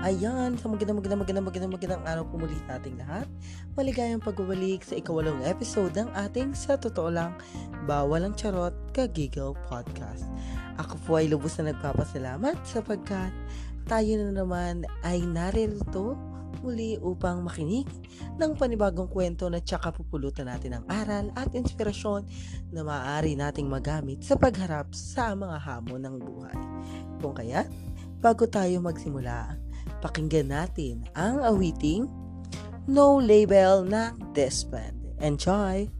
Ayan, sa magandang magandang magandang magandang magandang araw po muli sa ating lahat. Maligayang pagbabalik sa ikawalong episode ng ating sa totoo lang bawal ang charot kagigil podcast. Ako po ay lubos na nagpapasalamat sapagkat tayo na naman ay naririto muli upang makinig ng panibagong kwento na tsaka pupulutan natin ng aral at inspirasyon na maaari nating magamit sa pagharap sa mga hamon ng buhay. Kung kaya, bago tayo magsimula, pakinggan natin ang awiting No Label na Desmond. Enjoy!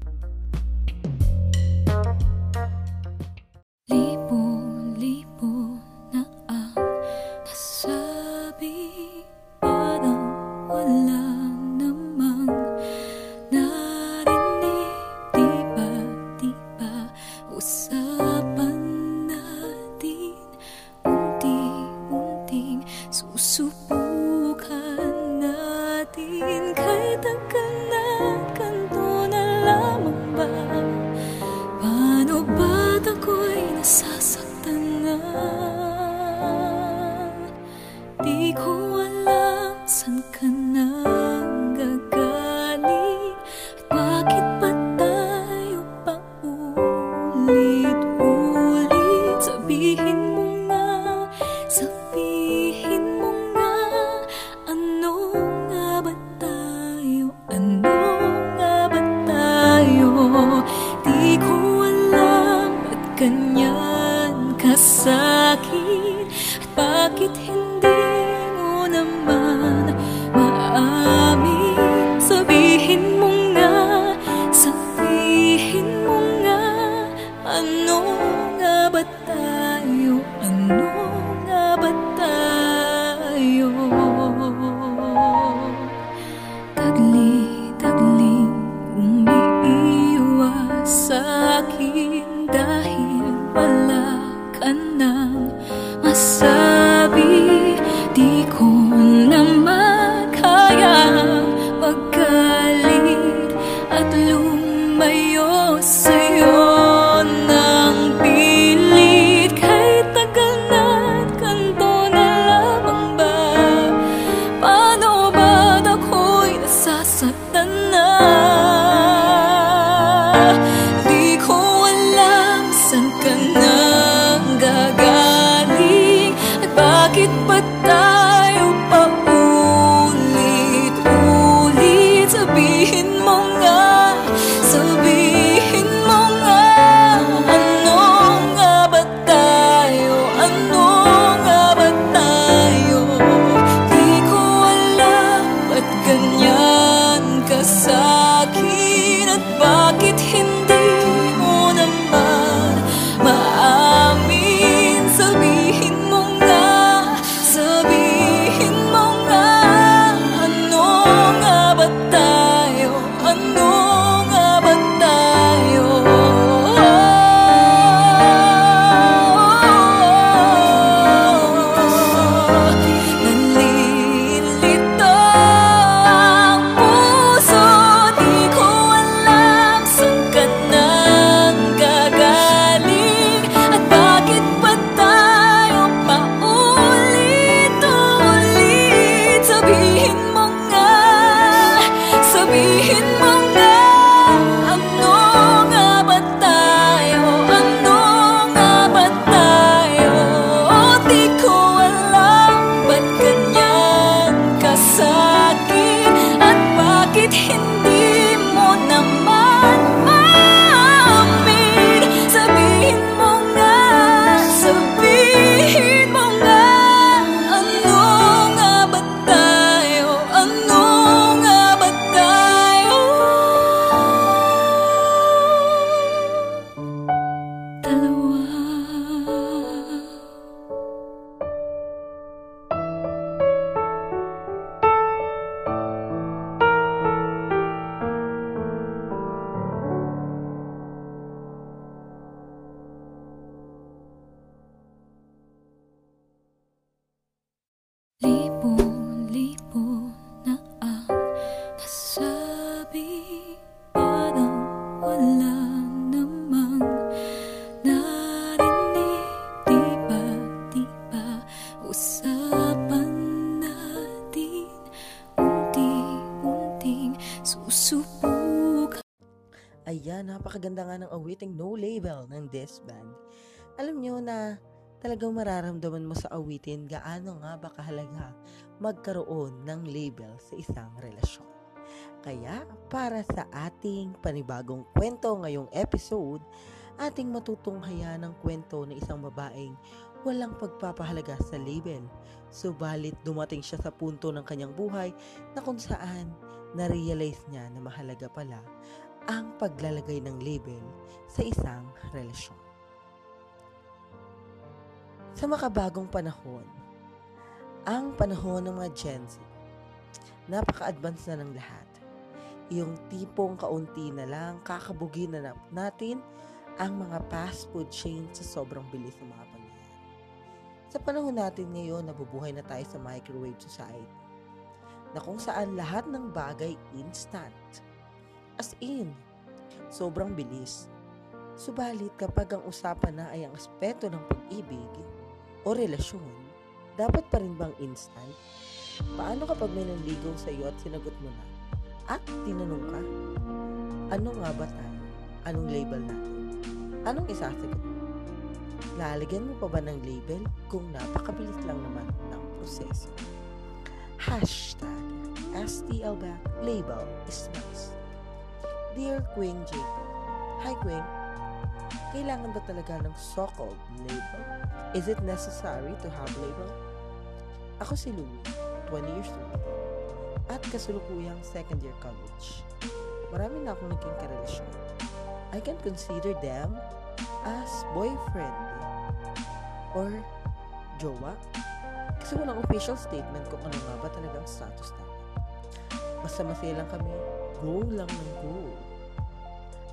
Label ng this band. Alam nyo na talagang mararamdaman mo sa awitin gaano nga ba kahalaga magkaroon ng label sa isang relasyon. Kaya para sa ating panibagong kwento ngayong episode, ating matutunghayan ng kwento ng isang babaeng walang pagpapahalaga sa label. Subalit dumating siya sa punto ng kanyang buhay na kung saan na-realize niya na mahalaga pala ang paglalagay ng label sa isang relasyon. Sa makabagong panahon, ang panahon ng mga Gen Z, napaka-advance na ng lahat. Yung tipong kaunti na lang, kakabugi na natin ang mga fast food chain sa sobrang bilis ng mga pangyayari. Sa panahon natin ngayon, nabubuhay na tayo sa microwave society na kung saan lahat ng bagay instant. As in, sobrang bilis. Subalit kapag ang usapan na ay ang aspeto ng pag-ibig o relasyon, dapat pa rin bang instant? Paano kapag may nanligaw sa iyo at sinagot mo na? At tinanong ka, ano nga ba tayo? Anong label natin? Anong isasagot mo? Lalagyan mo pa ba ng label kung napakabilis lang naman ng proseso? Hashtag STL back label is nice. Dear Queen JP, Hi Queen, kailangan ba talaga ng so-called label? Is it necessary to have label? Ako si Louie, 20 years old, at kasulukuyang second year college. Marami na akong naging karelasyon. I can consider them as boyfriend or jowa. Kasi walang official statement kung ano nga ba talagang status namin. Masaya lang kami, go lang ng go.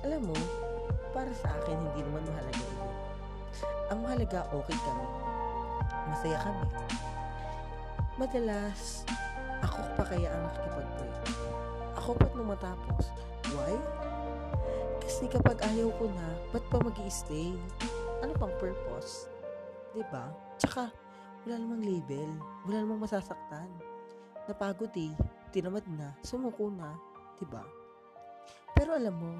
Alam mo, para sa akin, hindi naman mahalaga yun. Ang mahalaga, okay kami. Masaya kami. Madalas, ako pa kaya ang nakikipag-pray. Ako pa't matapos. Why? Kasi kapag ayaw ko na, ba't pa mag stay Ano pang purpose? ba? Diba? Tsaka, wala namang label. Wala namang masasaktan. Napagod eh. Tinamad na. Sumuko na. Ba? Diba? Pero alam mo,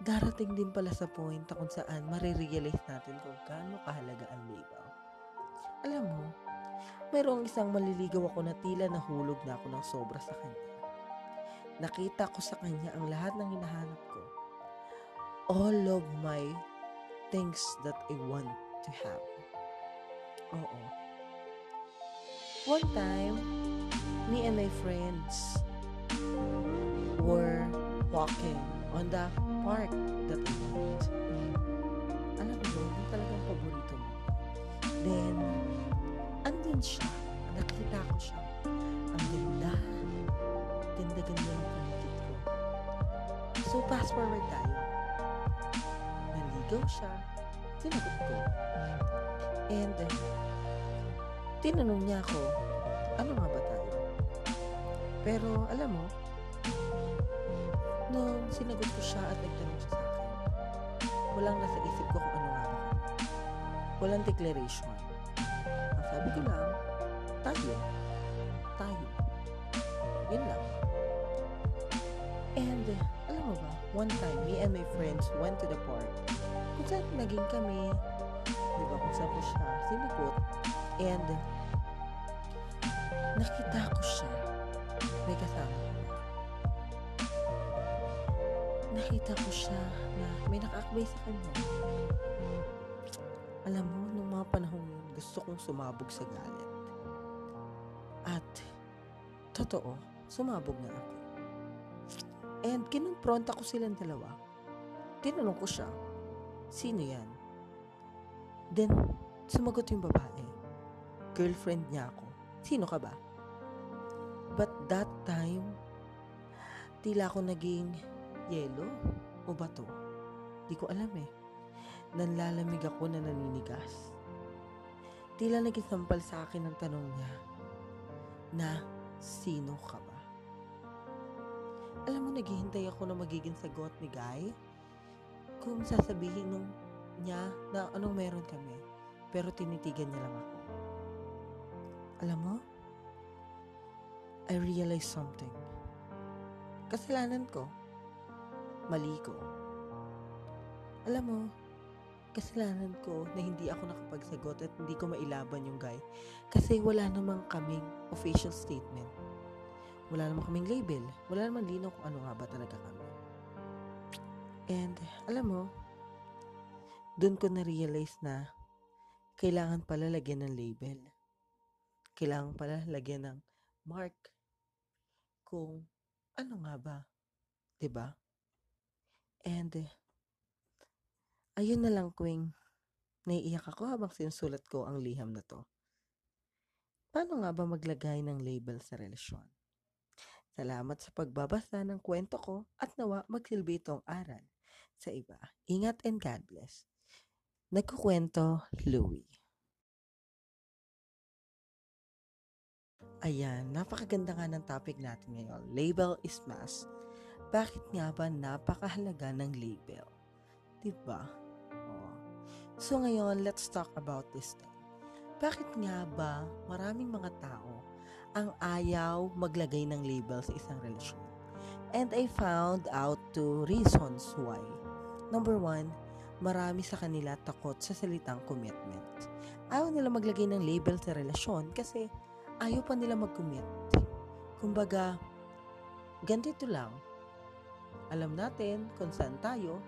darating din pala sa point na kung saan marirealize natin kung gaano kahalaga ang label. Alam mo, mayroong isang maliligaw ako na tila nahulog na ako ng sobra sa kanya. Nakita ko sa kanya ang lahat ng hinahanap ko. All of my things that I want to have. Oo. One time, me and my friends were walking on the park that I want. Alam mo, yung talagang paborito mo. Then, andin siya. Nakita ko siya. Ang ganda. Ganda-ganda ng paligid ko. So, fast forward tayo. Naligaw siya. Sinagot ko. And, tinanong niya ako, ano nga ba tayo? Pero, alam mo, nung sinagot ko siya at nagtanong siya sa akin, walang nasa isip ko kung ano nga ba. Walang declaration. Ang sabi ko lang, tayo. Tayo. Yun lang. And, alam mo ba, one time, me and my friends went to the park. Kung saan naging kami, di ba, kung saan ko siya sinigot. And, nakita ko siya. May kasama. Nakita ko siya na may nakaakbay sa kanya. Alam mo, nung mga panahon gusto kong sumabog sa galit. At, totoo, sumabog na ako. And kinonfronta ko silang dalawa. Tinanong ko siya, sino yan? Then, sumagot yung babae. Girlfriend niya ako. Sino ka ba? But that time, tila ako naging yelo o bato. Di ko alam eh. Nanlalamig ako na naninigas. Tila naging sampal sa akin ang tanong niya na sino ka ba? Alam mo, naghihintay ako na magiging sagot ni Guy kung sasabihin nung niya na anong meron kami. Pero tinitigan niya lang ako. Alam mo, I realized something. Kasalanan ko. Mali ko. Alam mo, kasalanan ko na hindi ako nakapagsagot at hindi ko mailaban yung guy kasi wala namang kaming official statement. Wala namang kaming label. Wala namang linaw kung ano nga ba talaga kami. And, alam mo, doon ko na-realize na kailangan pala lagyan ng label. Kailangan pala lagyan ng mark kung ano nga ba. 'Di ba? And, ayun na lang, Queen. Naiiyak ako habang sinusulat ko ang liham na to. Paano nga ba maglagay ng label sa relasyon? Salamat sa pagbabasa ng kwento ko at nawa magsilbi itong aral sa iba. Ingat and God bless. Nagkukwento, Louie. Ayan, napakaganda nga ng topic natin ngayon. Label is mass. Bakit nga ba napakahalaga ng label? Diba? Oh. So ngayon, let's talk about this thing. Bakit nga ba maraming mga tao ang ayaw maglagay ng label sa isang relasyon? And I found out two reasons why. Number one, marami sa kanila takot sa salitang commitment. Ayaw nila maglagay ng label sa relasyon kasi ayaw pa nila mag-commit. Kumbaga, ganito lang. Alam natin kung saan tayo,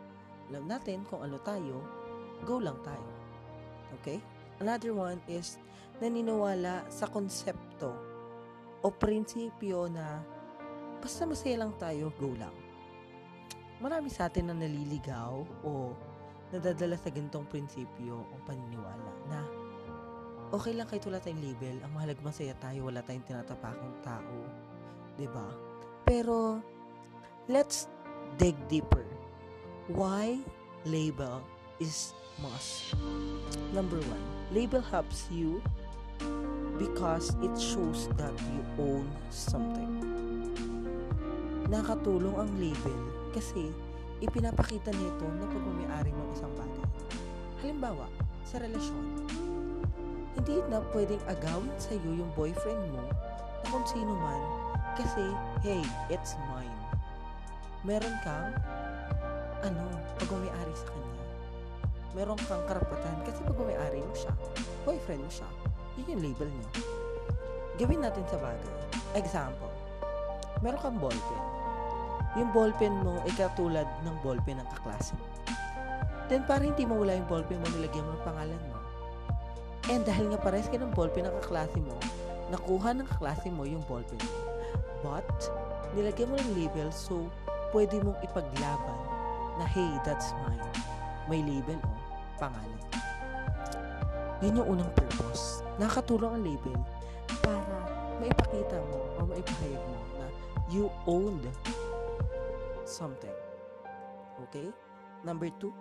alam natin kung ano tayo, go lang tayo. Okay? Another one is naniniwala sa konsepto o prinsipyo na basta masaya lang tayo, go lang. Marami sa atin na naliligaw o nadadala sa gantong prinsipyo o paniniwala na okay lang kahit wala tayong label, ang mahalag masaya tayo, wala tayong tinatapakang tao. ba? Pero, let's dig deeper. Why label is must? Number one, label helps you because it shows that you own something. Nakatulong ang label kasi ipinapakita nito na pagmamayari mo isang bagay. Halimbawa, sa relasyon, hindi na pwedeng agawin sa iyo yung boyfriend mo na kung sino man kasi, hey, it's mine. Meron kang, ano, pagmamayari sa kanya. Meron kang karapatan kasi pagmamayari mo siya. Boyfriend mo siya. Yun yung label niyo. Gawin natin sa bagay. Example, meron kang ballpen. Yung ballpen mo ay katulad ng ballpen ng kaklase mo. Then, para hindi mawala yung ballpen mo, nilagyan mo ng pangalan mo. And dahil nga pares ka ng ballpen ng kaklase mo, nakuha ng kaklase mo yung ballpen mo. But, nilagyan mo ng label so pwede mong ipaglaban na hey, that's mine. May label o pangalan. Yun yung unang purpose. Nakatulong ang label para maipakita mo o maipahayag mo na you owned something. Okay? Number two,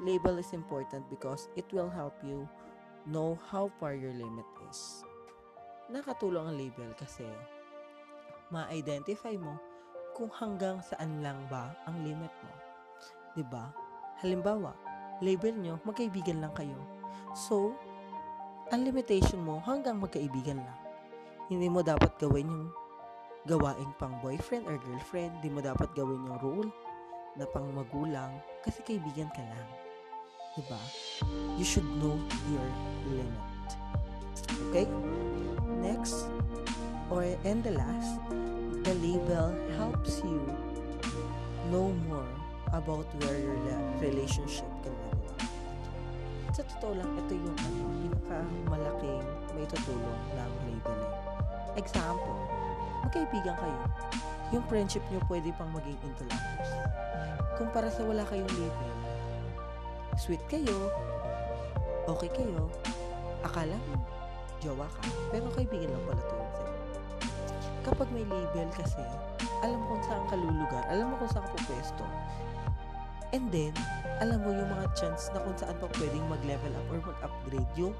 label is important because it will help you know how far your limit is. Nakatulong ang label kasi ma-identify mo kung hanggang saan lang ba ang limit mo. ba? Halimbawa, label nyo, magkaibigan lang kayo. So, ang limitation mo hanggang magkaibigan lang. Hindi mo dapat gawin yung gawaing pang boyfriend or girlfriend. Hindi mo dapat gawin yung rule na pang magulang kasi kaibigan ka lang. Diba? You should know your limit. Okay? Next, or and the last, the label helps you know more about where your relationship can up. Sa totoo lang, ito yung ano, pinakamalaking may tutulong ng labeling. Example, magkaibigan kayo. Yung friendship nyo pwede pang maging into lovers. Kumpara sa wala kayong label, sweet kayo, okay kayo, akala mo, jowa ka, pero kaibigan lang pala sa'yo. Kapag may label kasi, alam mo kung saan ka lulugar, alam mo kung saan ka pupwesto. And then, alam mo yung mga chance na kung saan pa pwedeng mag-level up or mag-upgrade yung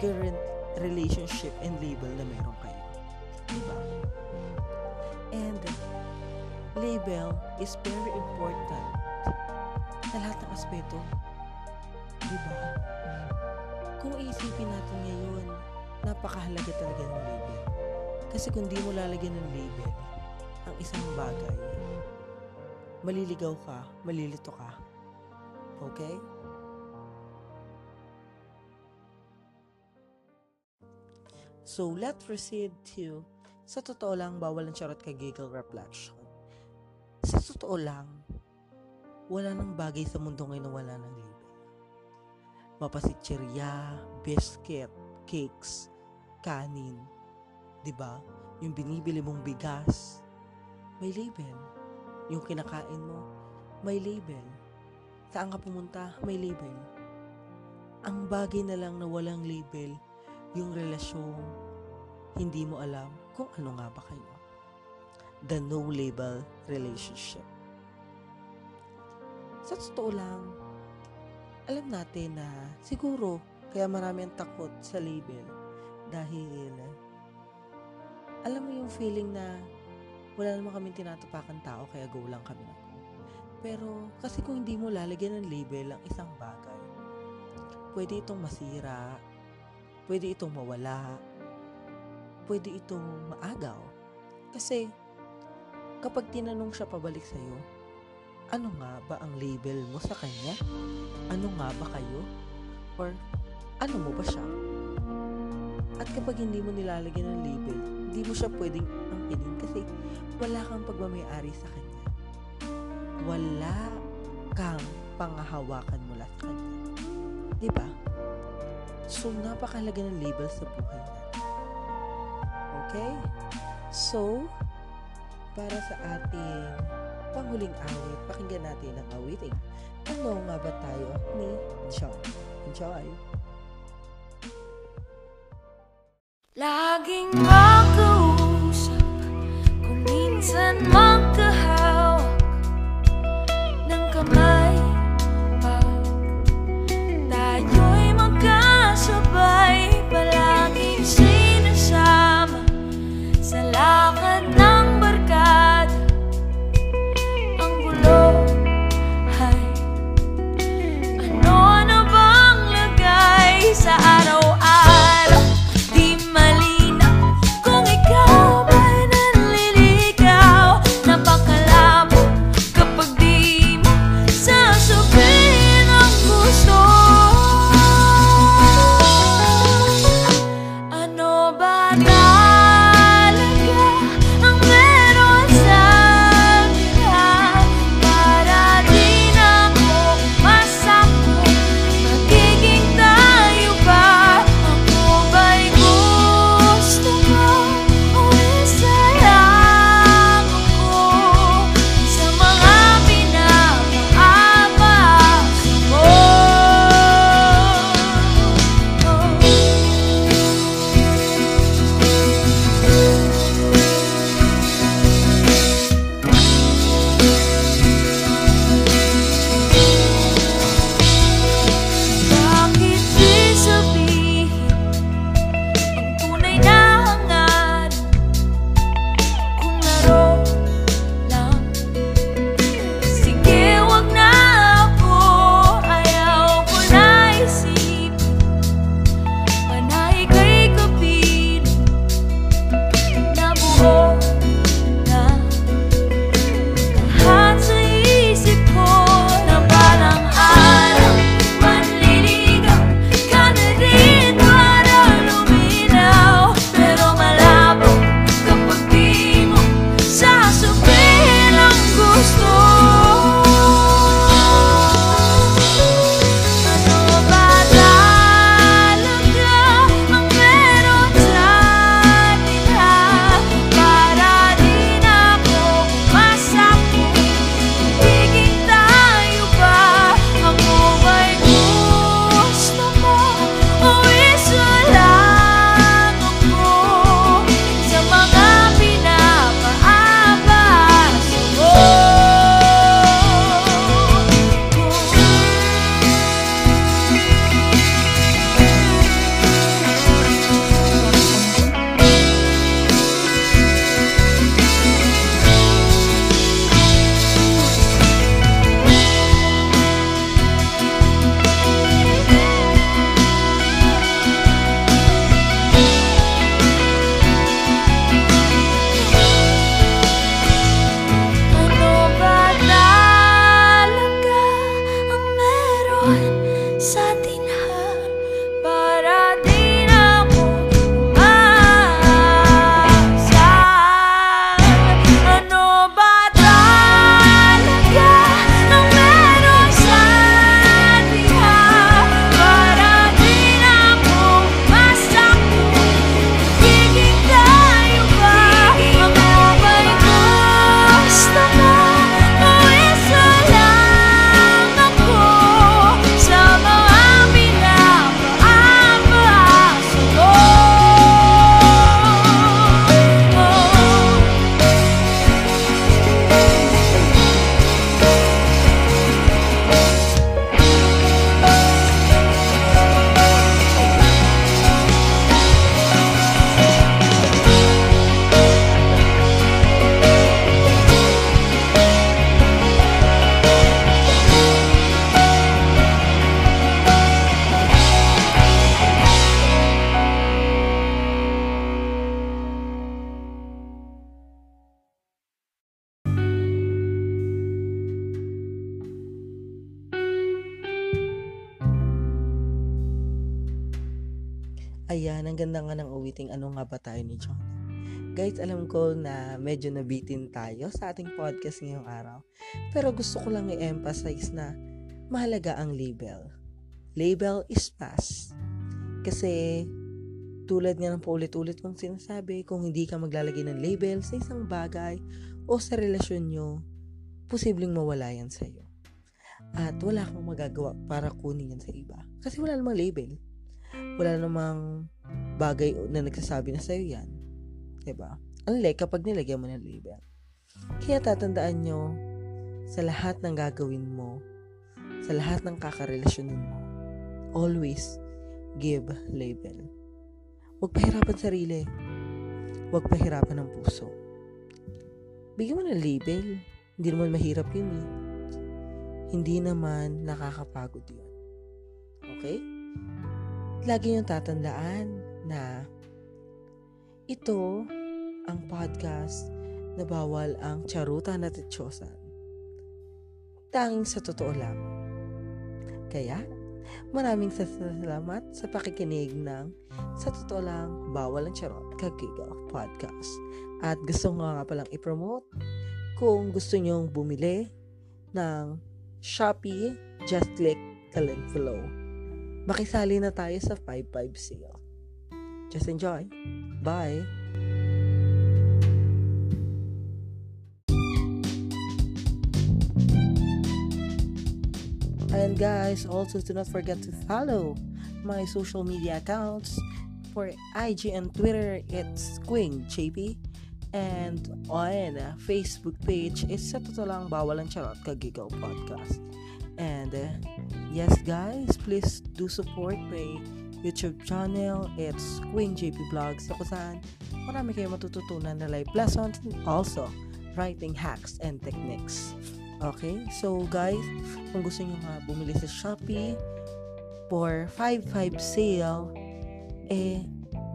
current relationship and label na meron kayo. Diba? And label is very important sa lahat ng aspeto. Diba? Kung iisipin natin ngayon, napakahalaga talaga ng label. Kasi kung di mo lalagyan ng label ang isang bagay, maliligaw ka, malilito ka. Okay? So, let's proceed to sa totoo lang, bawal ang charot ka giggle reflection. Sa totoo lang, wala nang bagay sa mundo ngayon na wala ng label. Mapasitsirya, biscuit, cakes, kanin, 'di ba? Yung binibili mong bigas, may label. Yung kinakain mo, may label. Saan ka pumunta, may label. Ang bagay na lang na walang label, yung relasyon, hindi mo alam kung ano nga ba kayo. The no label relationship. Sa totoo lang, alam natin na siguro kaya marami ang takot sa label dahil alam mo yung feeling na wala naman kami tinatapakan tao kaya go lang kami na go. Pero kasi kung hindi mo lalagyan ng label ang isang bagay, pwede itong masira, pwede itong mawala, pwede itong maagaw. Kasi kapag tinanong siya pabalik sa'yo, ano nga ba ang label mo sa kanya? Ano nga ba kayo? Or ano mo ba siya? At kapag hindi mo nilalagyan ng label, hindi mo siya pwedeng angkinin kasi wala kang pagmamayari sa kanya. Wala kang pangahawakan mula sa kanya. Ba? So, napakalaga ng label sa buhay natin. Okay? So, para sa ating panghuling awit, pakinggan natin ang awiting. Ano nga ba tayo ni John? Enjoy! Laging ma nga ng awiting ano nga ba tayo ni John. Guys, alam ko na medyo nabitin tayo sa ating podcast ngayong araw. Pero gusto ko lang i-emphasize na mahalaga ang label. Label is pass. Kasi tulad nga ng paulit-ulit kong sinasabi, kung hindi ka maglalagay ng label sa isang bagay o sa relasyon nyo, posibleng mawala yan sa'yo. At wala kang magagawa para kunin yan sa iba. Kasi wala namang label. Wala namang bagay na nagsasabi na sa'yo yan. Diba? Unlike kapag nilagyan mo ng label. Kaya tatandaan nyo, sa lahat ng gagawin mo, sa lahat ng kakarelasyonin mo, always give label. Huwag pahirapan sarili. Huwag pahirapan ng puso. Bigyan mo ng label. Hindi naman mahirap yun eh. Hindi naman nakakapagod yun. Okay? Lagi niyong tatandaan na ito ang podcast na bawal ang charutan at itchosan. Tanging sa totoo lang. Kaya, Maraming salamat sa pakikinig ng Sa Totoo Lang, Bawal ang Charot, Kagigaw Podcast. At gusto ko nga palang i-promote kung gusto nyong bumili ng Shopee, just click the link below. Makisali na tayo sa 5-5 sale. Just enjoy. Bye! And guys, also do not forget to follow my social media accounts. For IG and Twitter, it's Queen JP. And on Facebook page, it's sa totoo lang bawal ang charot kagigaw podcast. And uh, yes guys, please do support my YouTube channel. It's Queen JP Vlogs na kung saan marami kayo matututunan na life lessons and also writing hacks and techniques. Okay? So, guys, kung gusto nyo nga bumili sa Shopee for 5-5 sale, eh,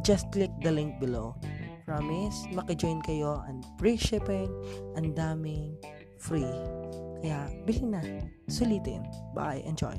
just click the link below. Promise, makijoin kayo and free shipping, ang daming free. Kaya, bilhin na. Sulitin. Bye. Enjoy.